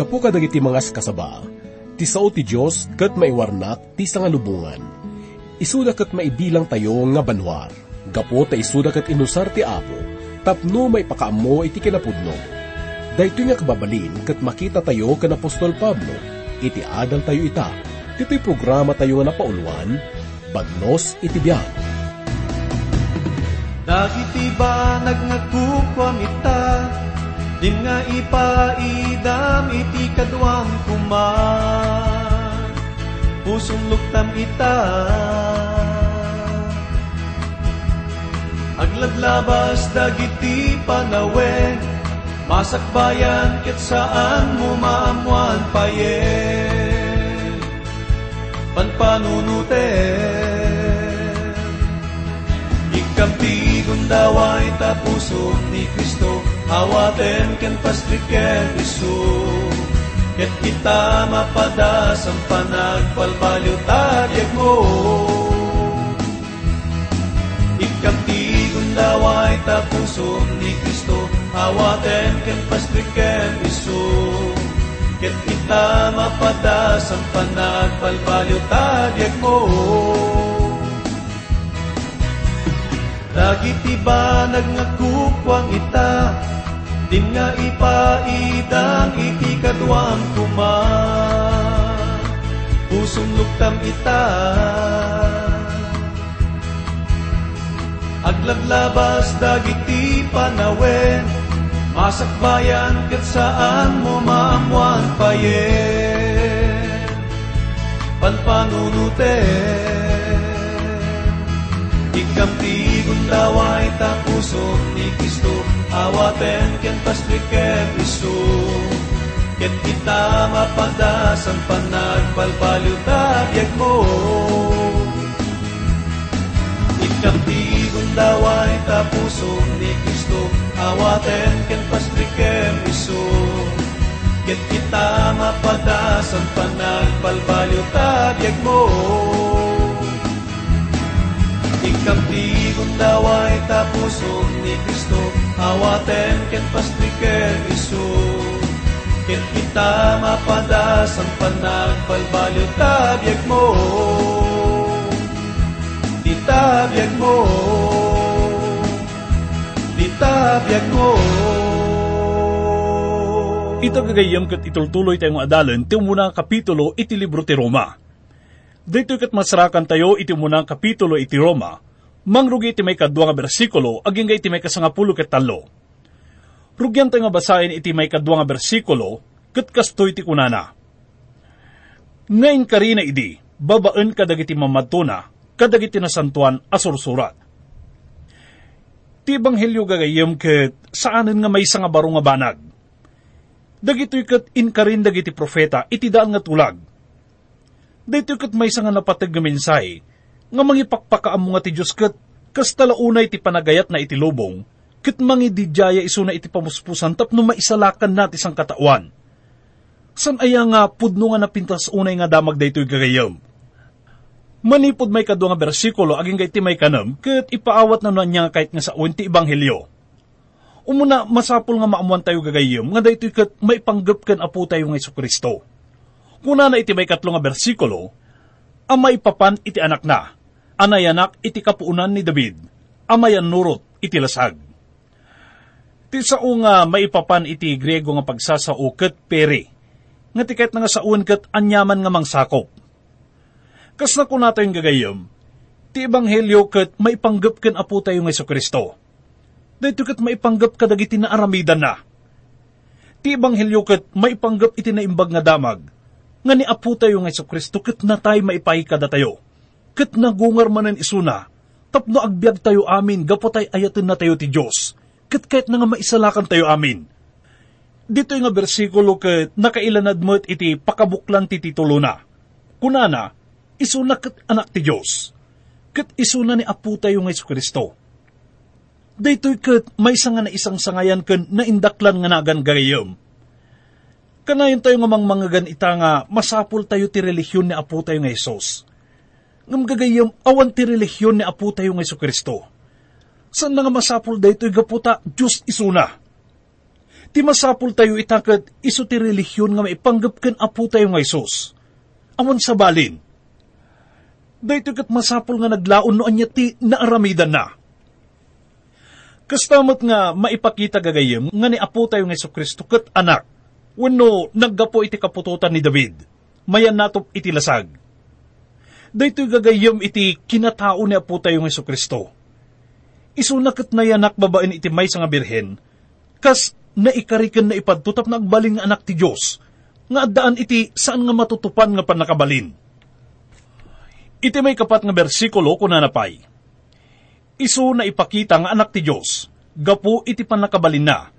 Gapo ka dagiti mga kasaba, ti sao ti Diyos kat maiwarnak ti sangalubungan. Isuda kat maibilang tayo nga banwar. Gapo ta isuda kat inusar ti Apo, tapno may pakaamo iti kinapudno. Dahito nga kababalin kat makita tayo kan Apostol Pablo, iti adal tayo ita, iti programa tayo nga napauluan, bagnos iti biyan. Dagiti ba nagnakukwam ita, din nga ipaidam iti kadwang kuman, pusong luktam ita. Aglaglabas dagiti panawen, masakbayan ket saan mo maamuan payen. Panpanunuten, ikamti gundaway tapuso ni Kristo, awaten ken pastriken isu. Ket kita mapadas ang panagpalbalyo tadyag mo. Ikamti gundaway tapuso ni Kristo, awaten ken pastriken isu. Ket kita mapadas ang panagpalbalyo tadyag mo. Dagiti ba nagnakukwang ita, din nga ipaidang iti kadwang kuman. Pusong luktam ita, aglaglabas dagiti panawen, masakbayan ket saan mo maamuan payen. Panpanunuten, Ikamti gundaway tapuso ni Kristo awaten ken pastriken isu ket kita mapadas ang panagbalbalyo tagyag mo. Ikamti gundaway tapuso ni Kristo awaten ken pastriken isu ket kita mapadas ang panagbalbalyo tagyag mo. Ikamti gundaway tapuso ni Kristo awaten ken pastriken isu. Ket kita mapadas ang panagbalbalyo tabyag mo. Di tabyag mo. Di tabyag mo. Ito gagayam kat itultuloy tayong adalan ti munang kapitulo iti libro ti Roma. Dito kat masarakan tayo iti munang kapitulo iti Roma, mangrugi iti may kadwa nga bersikulo, aging ga iti may kasangapulo ket talo. Rugyan tayo nga basahin iti may kadwa nga bersikulo, kat kastoy ti kunana. Ngayon ka rin na idi, babaan ka dagiti mamadtuna, kadagiti nasantuan asursurat. Ti Ebanghelyo gagayam ket saanen nga may nga baro nga banag. Dagitoy kat inkarin dagiti profeta iti daan nga tulag. Dito kat may nga napatag nga mensay, nga mangipakpakaam nga ti Diyos kat kas talaunay ti panagayat na iti lubong, kat mangididjaya iso na iti pamuspusan tapno maisalakan na ti sang katawan. San aya nga pudno nga napintas unay nga damag daytoy gagayam. Manipod may kadwa nga bersikulo aging gay ti may kanam, kat ipaawat na niya kahit nga sa ti Ebanghelyo. Umuna, masapul nga maamuan tayo gagayam, nga daytoy kat may panggap kan apo tayo ng Iso Kristo. Kuna na iti may katlo nga bersikulo, amay papan iti anak na, anayanak iti kapuunan ni David, amayan nurot iti lasag. Ti sao nga maipapan iti Grego nga pagsasao ket pere, nga tiket nga saun ket anyaman nga mangsakop. Kas na kuna tayong gagayam, ti ebanghelyo ket maipanggap ken apo tayo nga Kristo. Dahito ket maipanggap kadagiti na aramidan na. Ti ebanghelyo ket maipanggap iti naimbag nga damag, nga ni apo tayo nga Kristo ket na tayo maipahikada tayo ket nagungar manen isuna, tapno agbyag tayo amin, gapotay ayatin na tayo ti Diyos, ket kahit na nga maisalakan tayo amin. Dito nga bersikulo ket nakailanad mo't iti pakabuklan ti titulo na. Kunana, isuna ket anak ti Diyos, ket isuna ni apo tayo nga Kristo. Dito'y ket may nga na isang sangayan ken naindaklan nga nagan gagayom. Kanayon tayo nga mang mangagan ita nga masapul tayo ti relihiyon ni apo tayo nga Isos ngam gagayam awan ti relihiyon ni Apo tayo ng Kristo. San nga masapul da ito'y gaputa, Diyos isuna. Ti masapul tayo itakat iso ti relihiyon nga maipanggap kan apo tayo nga Isos. Awan sa balin. Dahito kat masapul nga naglaon no anya ti naaramidan na. Kastamat nga maipakita gagayem nga ni apo tayo Iso Kristo kat anak. Wano naggapo iti kapututan ni David. Mayan natop iti lasag. Dahito gagayem iti kinatao ni apo tayo Iso Kristo. Isunakat na yanak babaen iti may nga birhen, kas na ikarikan na ipadtutap na agbaling nga anak ti Diyos, nga addaan iti saan nga matutupan nga panakabalin. Iti may kapat nga bersikulo kuna napay. Isu na ipakita nga anak ti Diyos, gapu iti panakabalin na,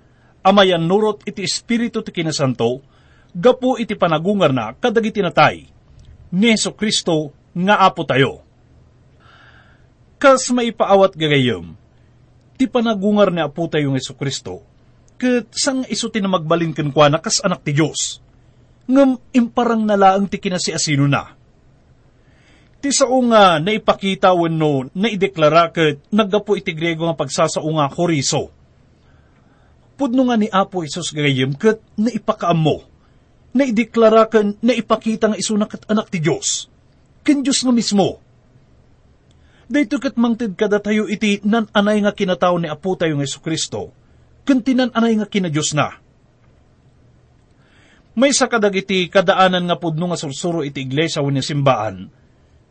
amayan nurot iti espiritu ti kinasanto, gapu iti panagungar na kadagiti natay, ni Kristo nga apo tayo. Kas maipaawat gagayom, ti panagungar ni apo tayo ng Yeso Kristo, ket sang iso ti na magbalin ken kwa kas anak ti Dios ngem imparang nalaang ti kinasiasino na. Ti sao nga naipakita wenno naideklara ket naggapo iti Grego nga pagsasao nga horiso pudno nga ni Apo Isos gayem ket naipakaam mo naideklara ken naipakita nga iso na ket anak ti Dios ken Dios nga mismo Dito kat mangtid kada tayo iti nan anay nga kinataw ni Apo tayo ng Yesu Kristo, kantinan anay nga kinadiyos na. May sa kadag iti kadaanan nga pudno nga sursuro iti iglesia wani simbaan,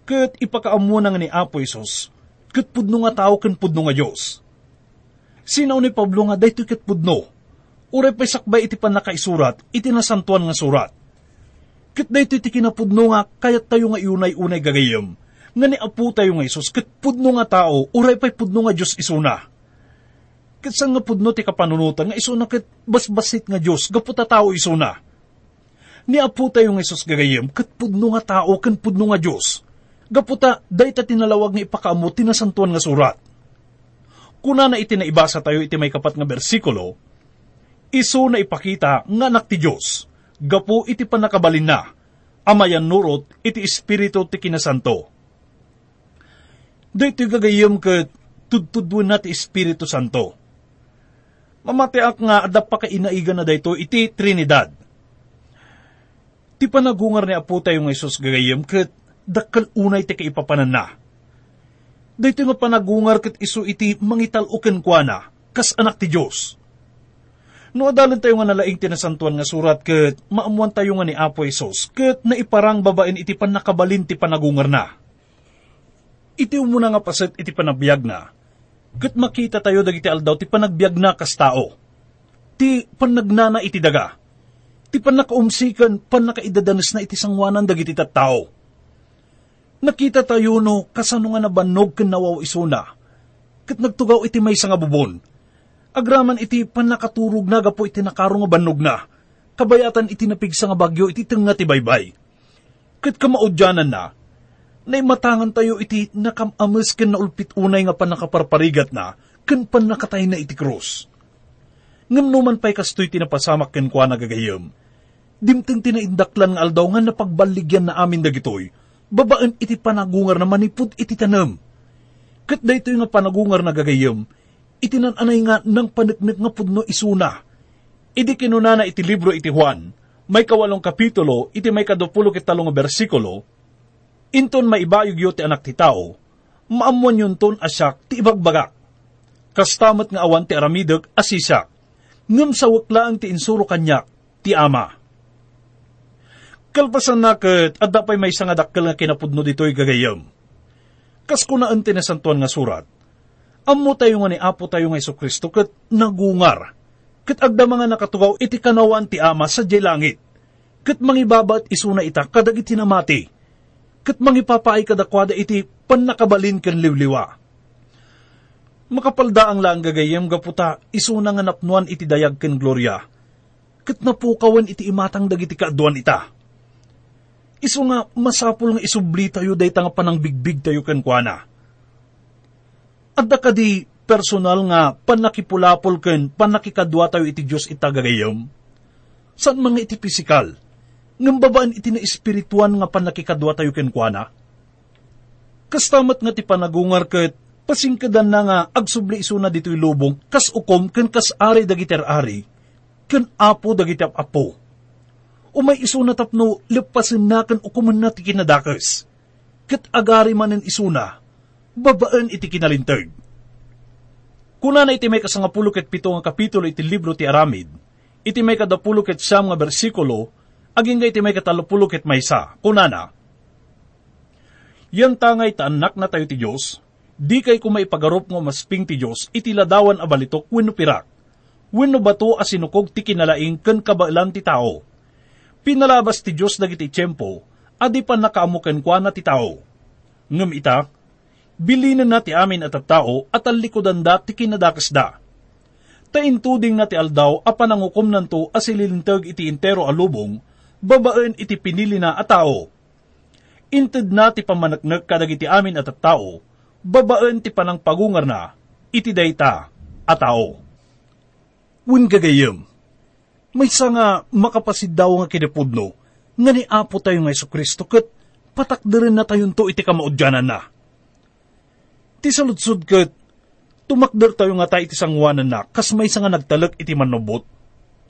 kat ipakaamuan nga ni Apo Isos, kat pudno nga tao kan pudno nga Diyos. Sinaw ni Pablo nga dayto kat pudno, uray pa'y sakbay iti panakaisurat, iti nasantuan nga surat. Kat dayto iti kinapudno nga kayat tayo nga iunay-unay gagayam, nga ni apo tayo nga Isus, kat pudno nga tao, uray pa'y pudno nga Diyos isuna. Kat sa nga pudno ti kapanunutan, nga isuna kat basbasit nga Diyos, gaputa tao isuna. Ni apo tayo nga Isus gagayem, kat pudno nga tao, kan pudno nga Diyos. Gaputa, dayta tinalawag nga ipakaamo, tinasantuan nga surat. Kuna na iti naibasa tayo iti may kapat nga bersikulo, iso na ipakita nga anak ti Diyos, gapo iti panakabalin na, amayan nurot iti espiritu ti kinasanto Dito gagayom ka tudtudwan na ti Espiritu Santo. Mamatiak nga adap pa kainaigan na dayto iti Trinidad. Ti panagungar ni Apo tayo nga Isus gagayom kat dakal unay ti kaipapanan na. Dito nga panagungar kat iso iti mangital uken kwa kas anak ti Diyos. No adalan tayo nga nalaing tinasantuan nga surat kat maamuan tayo nga ni Apo Isos kat naiparang babaen iti panakabalin ti panagungar na iti umuna nga paset iti panagbiag na. Kat makita tayo dagiti aldaw ti panagbiag na kas tao. Ti panagnana iti daga. Ti panakaumsikan panakaidadanas na iti sangwanan dagiti tattao. Nakita tayo no kasano nga nabanog ken nawaw isuna. Kat nagtugaw iti may nga bubon. Agraman iti panakaturog na gapo iti nakaro nga banog na. Kabayatan iti napigsa nga bagyo iti tenga ti baybay. Kat kamaudyanan na, naimatangan tayo iti nakamamas ken naulpit unay nga panakaparparigat na, ken pan nakatay na iti krus. Ngam numan pa'y kastoy tinapasamak ken kwa nagagayam. Dimteng tinaindaklan nga aldaw nga napagbaligyan na amin dagitoy, babaan iti panagungar na manipud iti tanam. Kat daytoy nga panagungar na gagayam, iti nananay nga nang paneknek nga pudno isuna. Idi kinunana iti libro iti Juan, may kawalong kapitulo, iti may kadupulo kitalong bersikulo, Inton maibayog yo ti anak ti tao, maamuan yun ton asyak ti ibagbagak. Kastamat nga awan ti aramideg asisak, ngam sa waklaan ti insuro kanyak ti ama. Kalpasan na kat, at dapay may dakkel nga kinapudno dito'y gagayam. Kas ko naan tinasantuan nga surat, Amo tayo nga ni Apo tayo nga Iso Kristo kat nagungar. Kat agda mga nakatugaw iti kanawan ti ama sa langit. Kat mangibabat isuna ita kadag iti namati kat mangipapaay kadakwada iti panakabalin kan liwliwa. Makapalda ang lang gagayem gaputa, isuna nga napnuan iti dayag ken gloria. Kat napukawan iti imatang dagiti kaaduan ita. Isu nga masapul nga isubli tayo day nga panang bigbig tayo ken kuana. Adda kadi personal nga panakipulapol ken panakikadwa tayo iti Diyos ita gagayem. San mga iti pisikal? ngam babaan iti na espirituan nga panakikadwa tayo kenkwana. Kastamat nga ti panagungar ket pasingkadan na nga agsubli isuna dito'y lubong kas ukom ken kas ari dagiter ari. kan apo dagiti apo. O may isuna tapno, lepasin na kan ukuman na ti kinadakas. Kat agari man ang isuna, babaan iti kinalintag. Kuna na iti may kasangapulo ket pito nga kapitulo iti libro ti Aramid, iti may kadapulo ket siyam nga bersikulo, aging iti may katalupulo ket maysa, kuna na, Yan tangay ta anak na tayo ti Diyos, di kay kumaipagarop nga masping ti Diyos, iti ladawan a balitok wenno pirak, wenno bato a sinukog ti kinalaing ken kabailan ti tao. Pinalabas ti Diyos dagiti tiyempo, adi pa nakaamuken kwa na ti tao. Ngem ita, bilinin na ti amin at tao at alikodan da ti kinadakas da. Taintuding na ti aldaw a panangukom nanto asililintag iti intero alubong, babaen iti pinili na a tao. Inted na ti pamanaknak kadagiti amin at tao, babaen ti panang pagungar na, iti dayta a tao. Win gagayem, may nga makapasid daw nga kinapudno, nga ni Apo tayo nga Kristo, kat patakdarin na tayo to iti kamaudyanan na. Ti saludsud kat, tumakder tayo nga tayo iti sangwanan na, kas may nga nagtalag iti manubot.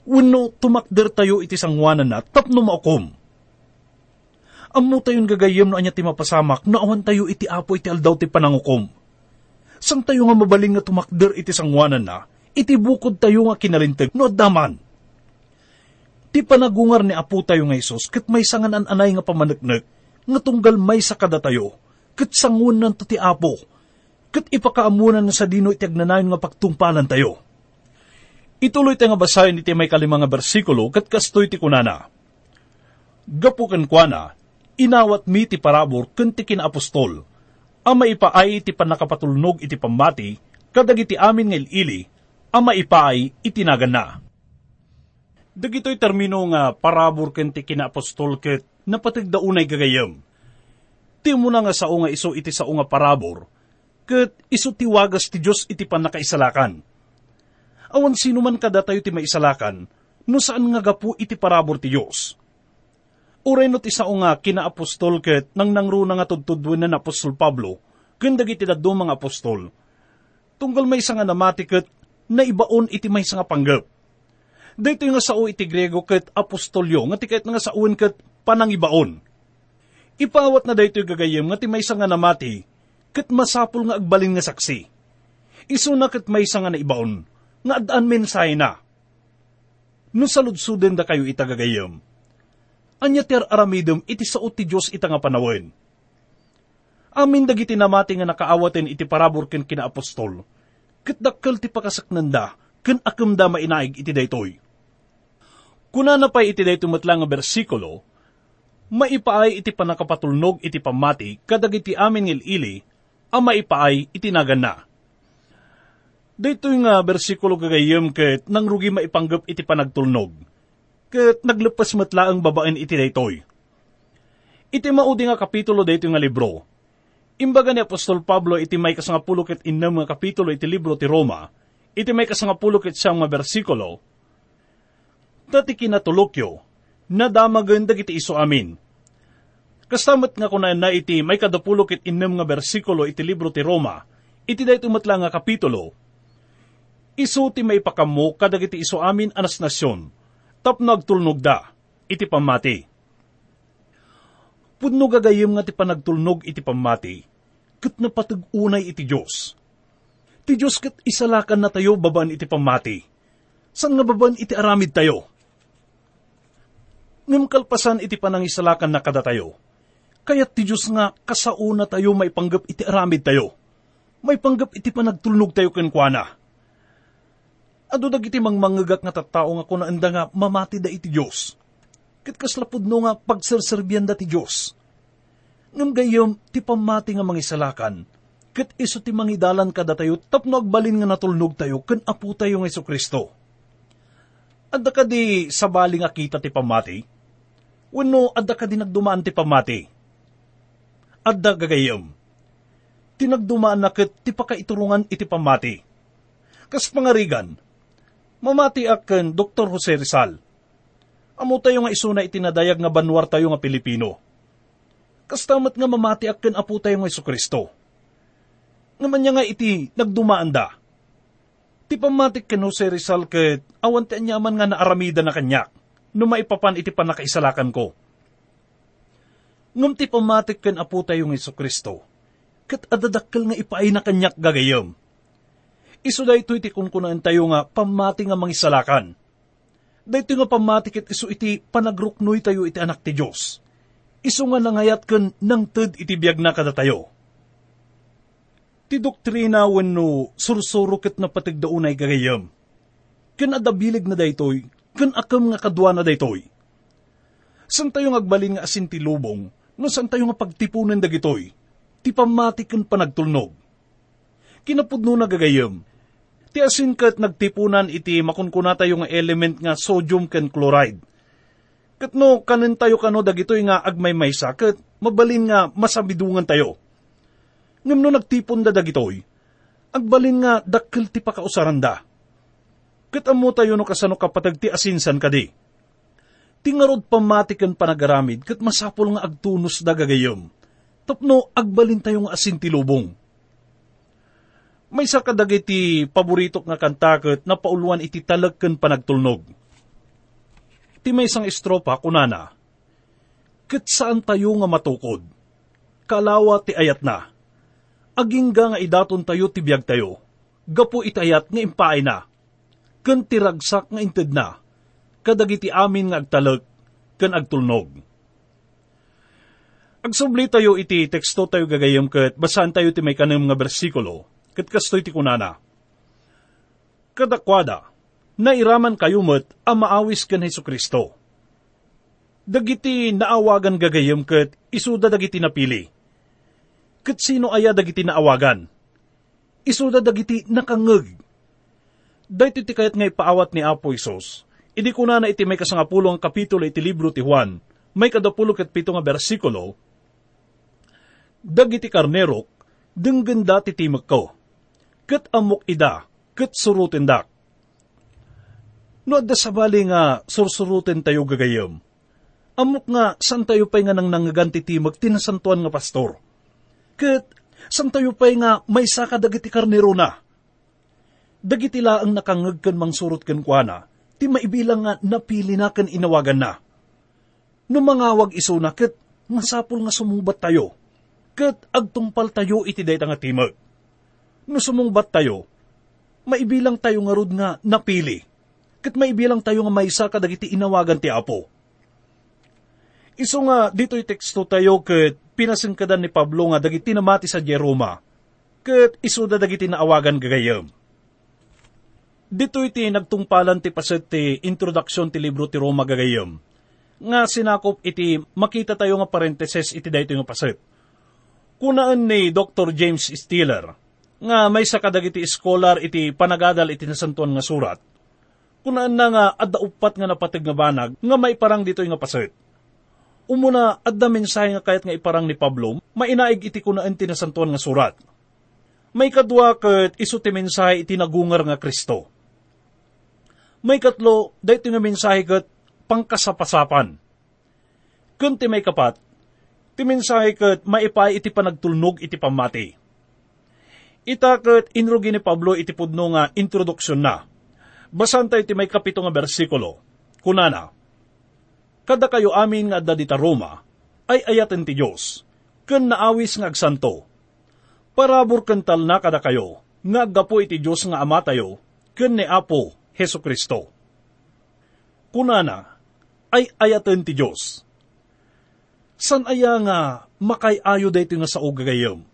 Wano tumakder tayo iti sangwanan na, tapno maukom. Amo tayon gagayem no anya ti mapasamak, no awan tayo iti apo iti aldaw ti panangukom. Sang tayo nga mabaling nga tumakder iti sangwanan na, iti bukod tayo nga kinalintag, no daman. Ti panagungar ni apo tayo nga Isos, kat may sangan anay nga pamanagnak, nga tunggal may sa kada tayo, kat sangunan to ti apo, kat ipakaamunan na sa dino iti agnanayon nga pagtungpalan tayo. Ituloy tayo nga basahin iti may kalimang bersikulo, kat kastoy ti kunana. Gapukan kwa na, inawat mi ti parabor ken ti kinaapostol, ama ipaay iti panakapatulnog iti pamati, kadagiti amin nga ili, ama ipaay itinagan na. Dagitoy termino nga parabor ken ti kinaapostol ket napatigdaunay gagayam. Ti mo na nga sao nga iso iti sao nga parabor, ket iso ti wagas ti Diyos iti panakaisalakan. Awan sino man kada tayo ti maisalakan, no saan nga gapu iti parabor ti Diyos. Uray no ti sao nga kinaapostol ket nang nangruna nga tudtudwen na apostol Pablo, ken dagiti daddo mga apostol. Tunggal may nga namati ket naibaon iti may nga panggap. Dito nga sao iti Grego ket apostolyo, nga tiket nga saun ket panangibaon. Ipawat na dito gagayem nga ti may nga namati, ket masapul nga agbalin nga saksi. Iso na ket may nga naibaon, nga adaan mensahe na. No saludsuden da kayo itagagayem. Anya ter aramidem iti sao ti Diyos ita nga panawen. Amin dagiti namati nga nakaawaten iti parabor ken kinaapostol, ket dakkel ti pakasaknanda, ken akem da mainaig iti daytoy. Kuna na pa'y iti daytoy matlang nga bersikulo, maipaay iti panakapatulnog iti pamati kadag iti amin ngil ili, ang maipaay iti nagan na. Daytoy nga bersikulo gagayem ket nang rugi maipanggap iti panagtulnog, ket naglepas matla ang babaen iti daytoy. Iti maudi nga kapitulo daytoy nga libro, Imbaga ni Apostol Pablo iti may kasangapulo ket innam nga kapitulo iti libro ti Roma, iti may kasangapulo ket siyang nga bersikulo, Dati kinatulokyo, nadamagan dagiti iso amin. Kastamat nga kunan na iti may kadapulo ket innam nga bersikulo iti libro ti Roma, iti dayto matla nga kapitulo, iso ti may pakamo kadagiti iso amin anas nasyon, tapno agtulnog da, iti pamati. Pudno gagayem nga ti panagtulnog iti pamati, kat napatag-unay iti Diyos. Ti Diyos kat isalakan na tayo baban iti pamati. San nga baban iti aramid tayo? Ngam kalpasan iti panangisalakan na kada tayo. Kaya't ti Diyos nga kasauna tayo may panggap iti aramid tayo. May panggap iti panagtulnog tayo kenkwana. Ado dagiti mangmangagak nga tattao nga kunaanda nga mamati da iti Diyos. Kat kaslapod no nga pagserserbiyan da ti Diyos. Ngam gayom ti pamati nga mangisalakan, kat iso ti mangidalan kada tayo tapno agbalin nga natulnog tayo ken apo tayo ng Iso Kristo. Adda ka di sabali nga kita ti pamati? Wano adda ka di nagdumaan ti pamati? Adda gagayom. Tinagdumaan na ket ti pakaiturungan iti pamati. Kas pangarigan, mamati aken Dr. Jose Rizal. Amo tayo nga isuna itinadayag nga banwar tayo nga Pilipino. Kastamat nga mamati aken apo tayo nga Iso Kristo. Ngaman niya nga iti nagdumaan da. Ti pamatik ken Jose Rizal ket awan ti anyaman nga naaramida na kanyak, no maipapan iti panakaisalakan ko. Ngum ti pamatik ken apo tayong Iso Kristo, ket adadakkel nga ipaay na kanyak gagayom. Iso da ito iti kunkunaan tayo nga pamati nga mangisalakan. Dahito nga pamati ket iso iti panagruknoy tayo iti anak ti Diyos. Iso nga nangayat ken nang ted iti biyag na kada tayo. Ti doktrina wenno sursuro ket na patigdaunay gagayam. Ken adabilig na daytoy, ken akam nga kadwa na daytoy. San tayo ngagbalin nga asin ti lubong, no san tayo nga pagtipunan dagitoy, ti pamati ken panagtulnog. Kinapudno na gagayam, ti asin ket nagtipunan iti makunkuna tayo nga element nga sodium ken chloride. Ket no kanen tayo kano dagitoy nga agmaymaysa ket mabalin nga masabidungan tayo. Ngem no nagtipon da dagitoy, agbalin nga dakkel ti pakausaranda. Ket amo tayo no kasano kapatag ti asinsan kadi. Tingarod pamati ken panagaramid ket masapol nga agtunos da gagayom. Tapno agbalin tayo nga asin ti lubong. May sa kadagiti paborito nga kantaket na pauluan iti talag ken panagtulnog. Ti may isang estropa kunana, Ket saan tayo nga matukod? Kalawa ti ayat na. Agingga nga idaton tayo ti biyag tayo. Gapo itayat nga impaay na. Ken tiragsak nga inted na. Kadagiti amin nga agtalag ken agtulnog. Agsubli tayo iti teksto tayo gagayam ket basan tayo ti may kanem nga bersikulo ket kastoy ti kunana. Kadakwada, nairaman kayo met a maawis ken Heso Kristo. Dagiti naawagan gagayam ket isuda dagiti napili. Ket sino aya dagiti naawagan? Isuda dagiti nakangeg. Dahito ti kayat nga ipaawat ni Apo Isos, idi kunana iti may kasangapulo ang kapitulo iti libro ti Juan, may kadapulo ket pito nga bersikulo, Dagiti karnerok, denggenda ti timek ko ket amok ida, ket surutin dak. No adda sabali nga sursurutin tayo gagayom. Amok nga san tayo pa'y nga nang nangaganti timag tinasantuan nga pastor. Ket san tayo pa'y nga may saka dagiti karnero na. Dagiti laang nakangag kan mangsurot kan kuana, ti maibilang nga napili na kan inawagan na. No mangawag iso na ket masapul nga sumubat tayo. Ket agtungpal tayo iti dayta nga timag no sumungbat tayo, maibilang tayo nga rod nga napili, kat maibilang tayo nga maysa kadagiti inawagan ti Apo. Iso nga dito'y teksto tayo kat pinasingkadan ni Pablo nga dagiti namati sa Jeroma, kat iso da dagiti naawagan gagayam. Dito'y ti nagtungpalan ti paset ti introduction ti libro ti Roma gagayam, nga sinakop iti makita tayo nga parenthesis iti dayto nga paset. Kunaan ni Dr. James Stiller, nga may sa kadagiti scholar iti panagadal iti nasantuan nga surat. Kunaan na nga adda upat nga napatig nga banag nga may parang dito nga pasit. Umuna adda mensahe nga kayat nga iparang ni Pablo, mainaig iti kunaan ti nasantuan nga surat. May kadwa ket iso ti mensahe iti nagungar nga Kristo. May katlo, dahito nga mensahe ket pangkasapasapan. Kun ti may kapat, ti mensahe ket maipay iti panagtulnog iti pamati Itakat inrugi ni Pablo iti pudno nga introduksyon na. Basan tayo iti may kapito nga bersikulo. Kunana, Kada kayo amin nga adda dita Roma, ay ayaten ti Diyos, ken naawis nga agsanto. Parabor kental na kada kayo, nga aggapo iti Diyos nga ama tayo, ken ni Apo Heso Kristo. Kunana, ay ayaten ti Diyos. San aya nga makay-ayo dayto nga sa ugagayom?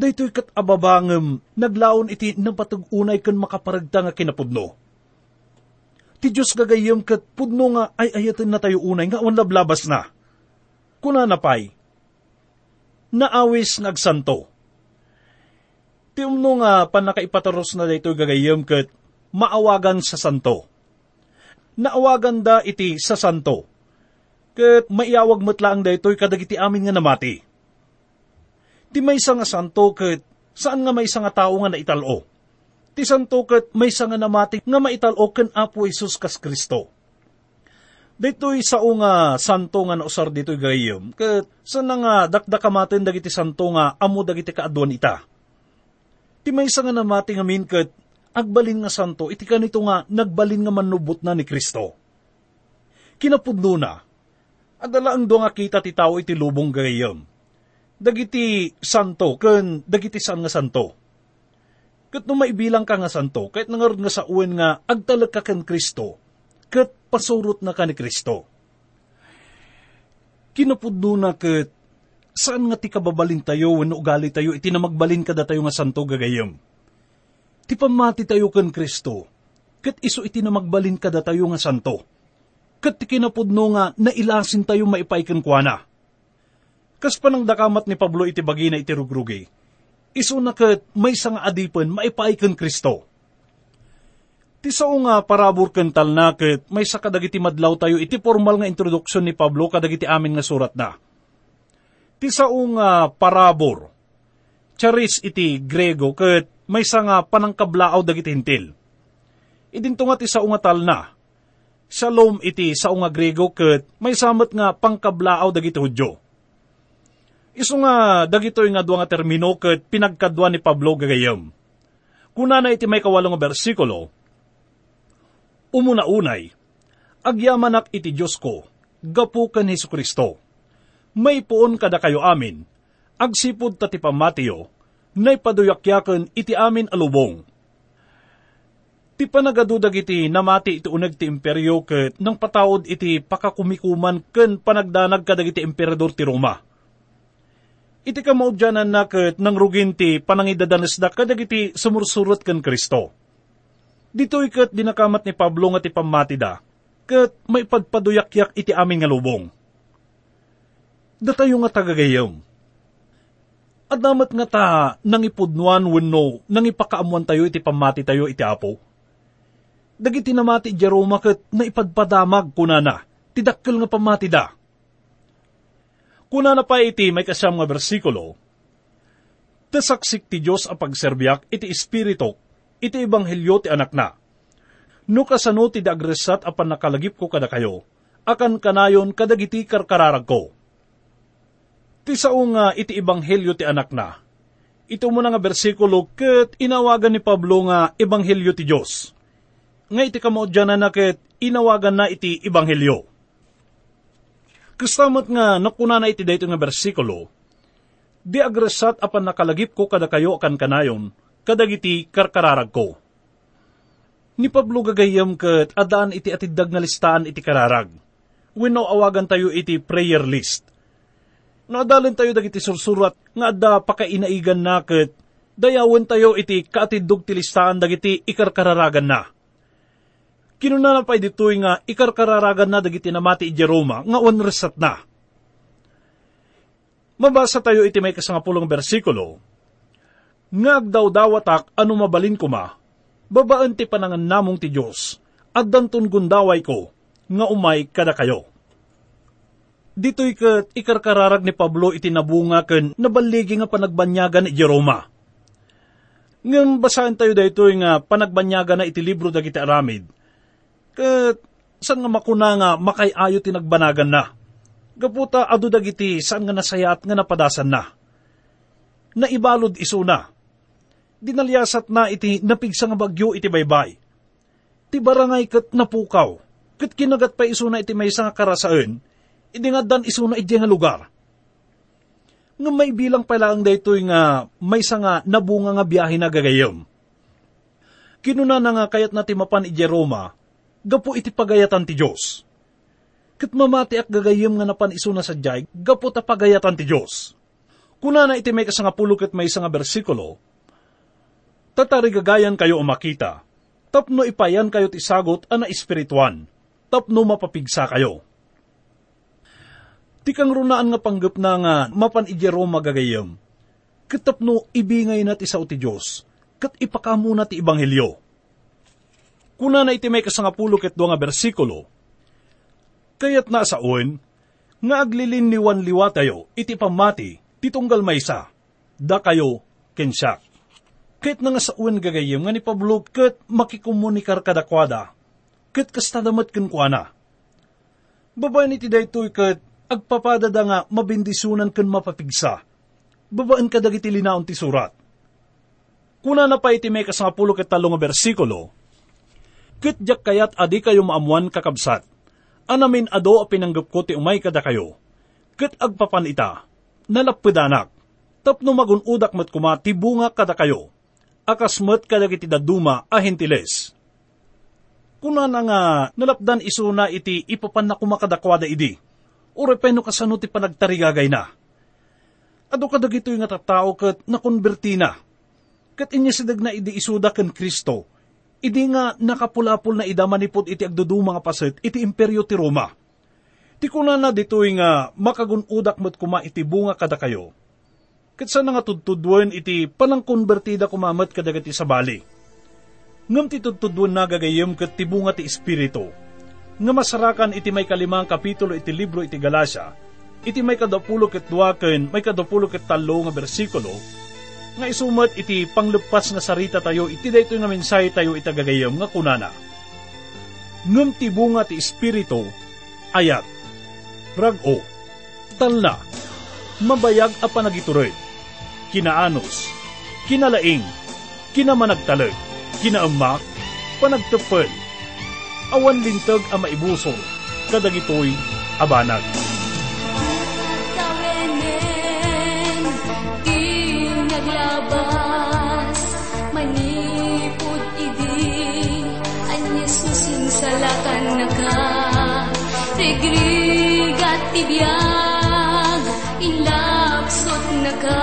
daytoy kat ababangem, naglaon iti napatag-unay kan makaparagta nga kinapudno. Ti Diyos gagayem kat pudno nga ay ayatin na tayo unay nga awan lablabas na. Kuna napay, naawis nagsanto. Ti umno nga panakaipataros na daytoy gagayem kat maawagan sa santo. Naawagan da iti sa santo. Kat maiawag matlaang daytoy kadagiti amin nga namati Ti may nga santo ket saan nga may nga tao nga naitalo. Ti santo ket may nga namati nga maitalo ken Apo Isus kas Kristo. Dito'y sao nga santo nga nausar dito'y gayom, ket saan nga dakdakamaten dagiti santo nga amo dagiti kaadwan ita. Ti may nga namati nga min ket agbalin nga santo, iti kanito nga nagbalin nga manubot na ni Kristo. Kinapudno na, adala ang nga kita ti tao iti lubong gayam. Dagiti santo, ken dagiti saan nga santo. Kat no maibilang ka nga santo, kahit nangarod nga sa uwan nga agtalag ka kan Kristo, kat pasurot na ka ni Kristo. Kinapudno na kat saan nga ti kababalin tayo, wano ugali tayo, iti na magbalin kada tayo nga santo gagayam. Ti pamati tayo kan Kristo, kat iso iti na magbalin kada tayo nga santo kat kinapudno nga nailasin tayo maipaikan kwa na. Kas panang dakamat ni Pablo iti bagina iti rugrugi, iso na kat may sang adipan maipaikan Kristo. Ti sao nga parabor kental na kat may sa kadagiti madlaw tayo iti formal nga introduksyon ni Pablo kadagiti amin nga surat na. Ti sao nga parabor, charis iti Grego kat may nga panangkablaaw dagiti hintil. Idinto nga ti sao nga tal na, Shalom iti sa nga Grego ket may samot nga pangkablaaw dagiti Hudyo. Isu nga dagitoy nga duwa nga termino ket pinagkadwa ni Pablo gagayam. Kuna na iti may kawalong bersikulo, Umuna-unay, agyamanak iti Diyos ko, gapu kan Hesu Kristo. May puon kada kayo amin, agsipod ta ti pamatiyo, nay paduyakyaken iti amin alubong Ti panagadudag iti namati iti unag ti imperyo ket nang patawod iti pakakumikuman ken panagdanag kadag iti emperador ti Roma. Iti kamaudyanan na ket nang rugin ti panangidadanesda kadag iti sumursurot ken Kristo. Dito ikat dinakamat ni Pablo nga ti pamatida, ket may padpaduyakyak iti amin nga lubong. Datayo nga tagagayam. Adamat nga ta nang ipudnuan wenno nang ipakaamuan tayo iti pamati tayo iti apo dagiti namati Jeroma ket naipadpadamag kunana, tidakkel nga pamati da. Kunana pa iti may kasyam nga bersikulo, Tasaksik ti Diyos a pagserbiak iti espiritok, iti ebanghelyo ti anak na. No kasano ti dagresat apan nakalagip ko kada kayo, akan kanayon kadagiti karkararag ko. Ti sao nga iti ebanghelyo ti anak na, ito mo nga bersikulo ket inawagan ni Pablo nga ebanghelyo ti Diyos nga iti kamaudyan na nakit inawagan na iti ibanghelyo. Kastamat nga nakuna na iti dayto nga bersikulo, di agresat apan nakalagip ko kada kayo kan kanayon, kadagiti karkararag ko. Ni Pablo gagayam kat adaan iti atidag nga listaan iti kararag. Wenno awagan tayo iti prayer list. Naadalin tayo dagiti sursurat nga adda pakainaigan na kat dayawan tayo iti kaatidog ti listaan dagiti ikarkararagan na Kinuna na pa ditoy nga ikarkararagan na dagiti namati iti Roma nga onresat na. Mabasa tayo iti may kasangapulong bersikulo. Ngag daw dawatak ano mabalin ko ma, babaan ti panangan namong ti Diyos, at danton gundaway ko, nga umay kada kayo. Dito'y kat ikarkararag ni Pablo iti nabunga ken nabaligi nga panagbanyagan ni Jeroma. Ngam basahan tayo daytoy nga panagbanyagan na iti libro dagiti aramid, Kat, saan nga makuna nga makayayo tinagbanagan na. Gaputa adu dagiti saan nga nasayat nga napadasan na. Naibalod iso na. Dinalyasat na iti napigsa nga bagyo iti baybay. Ti barangay kat napukaw. Kat kinagat pa iso na iti may nga karasaan. Idi nga dan iso na nga lugar. Nga may bilang pala ang daytoy nga may nga nabunga nga biyahe na gagayom. Kinuna na nga kayat na timapan iti Roma, gapo iti pagayatan ti Diyos. Kat mamati ak gagayim nga napan iso na sa jay, gapo ta pagayatan ti Diyos. Kuna na iti may kasangapulo kat may isang bersikulo, tatarigagayan kayo o makita, tapno ipayan kayo ti sagot ana espirituan, tapno mapapigsa kayo. Ti kang runaan nga panggap na nga mapan ijero magagayam, katapno ibingay na ti sao ti Diyos, kat ipakamuna ti Ibanghilyo Kuna na iti may kasangapulo ket nga bersikulo, kayat na saon, nga aglilin liwan liwa tayo, iti pamati, titunggal maysa, da kayo, kensyak. Kahit na nga sa uwan gagayim, nga ni Pablo, kat makikomunikar kadakwada, kat kastadamat kenkwana. Babaan iti daytoy kat agpapadada nga mabindisunan ken mapapigsa. Babaan ka dagiti linaon ti surat. Kuna na pa iti may kasangapulo ket nga bersikulo, Ket jak kayat adi kayo maamuan kakabsat, anamin ado a pinanggap ko ti umay kada kayo, ket agpapan ita, tapno magunudak met kuma ti bunga kada kayo, akas met kada iti daduma a hentiles. Kuna na nga nalapdan isuna iti ipapan na kumakadakwada idi, o repeno kasano ti panagtarigagay na. Ado kadag ito yung nga tattao kat nakonberti na. Kat inya sidag na idi isuda ken Kristo, idi nga nakapulapul na ida manipod iti agduduma nga paset iti imperyo ti Roma. Ti kuna na dito nga makagunudak met kuma iti bunga kada kayo. Kat sa nga tudtudwen iti panangkonbertida kumamat kadagati sa bali. Ngam ti tudtudwen na gagayem kat ti bunga ti Espiritu. Nga masarakan iti may kalimang kapitulo iti libro iti Galasya, iti may kadapulo ket duwaken, may kadapulo ket talo nga bersikulo, nga isumat iti panglepas nga sarita tayo, iti dayto nga mensahe tayo itagagayam nga kunana. Ngem ti bunga ti espiritu, ayat, rago, talna, mabayag a panagitured, kinaanos, kinalaing, kinamanagtalag, kinaamak, panagtepel, awan lintag a maibusol, kadagitoy abanag. Tawenen, di naglabas, manipod idi, anyes nusinsalakan na ka, regrigat tibiyag, ilapsot na ka,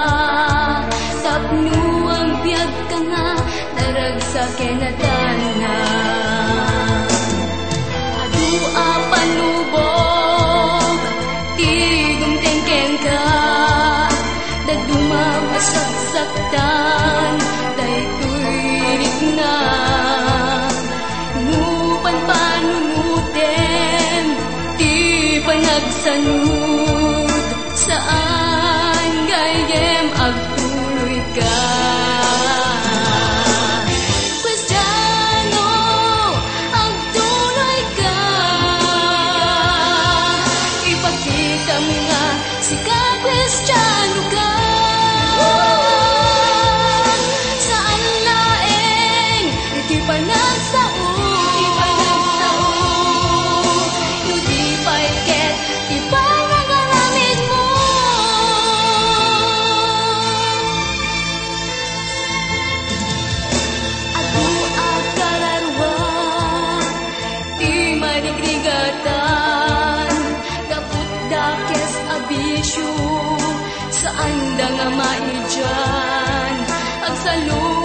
tapno ang biyag ka nga, daragsak kenatan na. Saan da nga maidyan? Agsalubong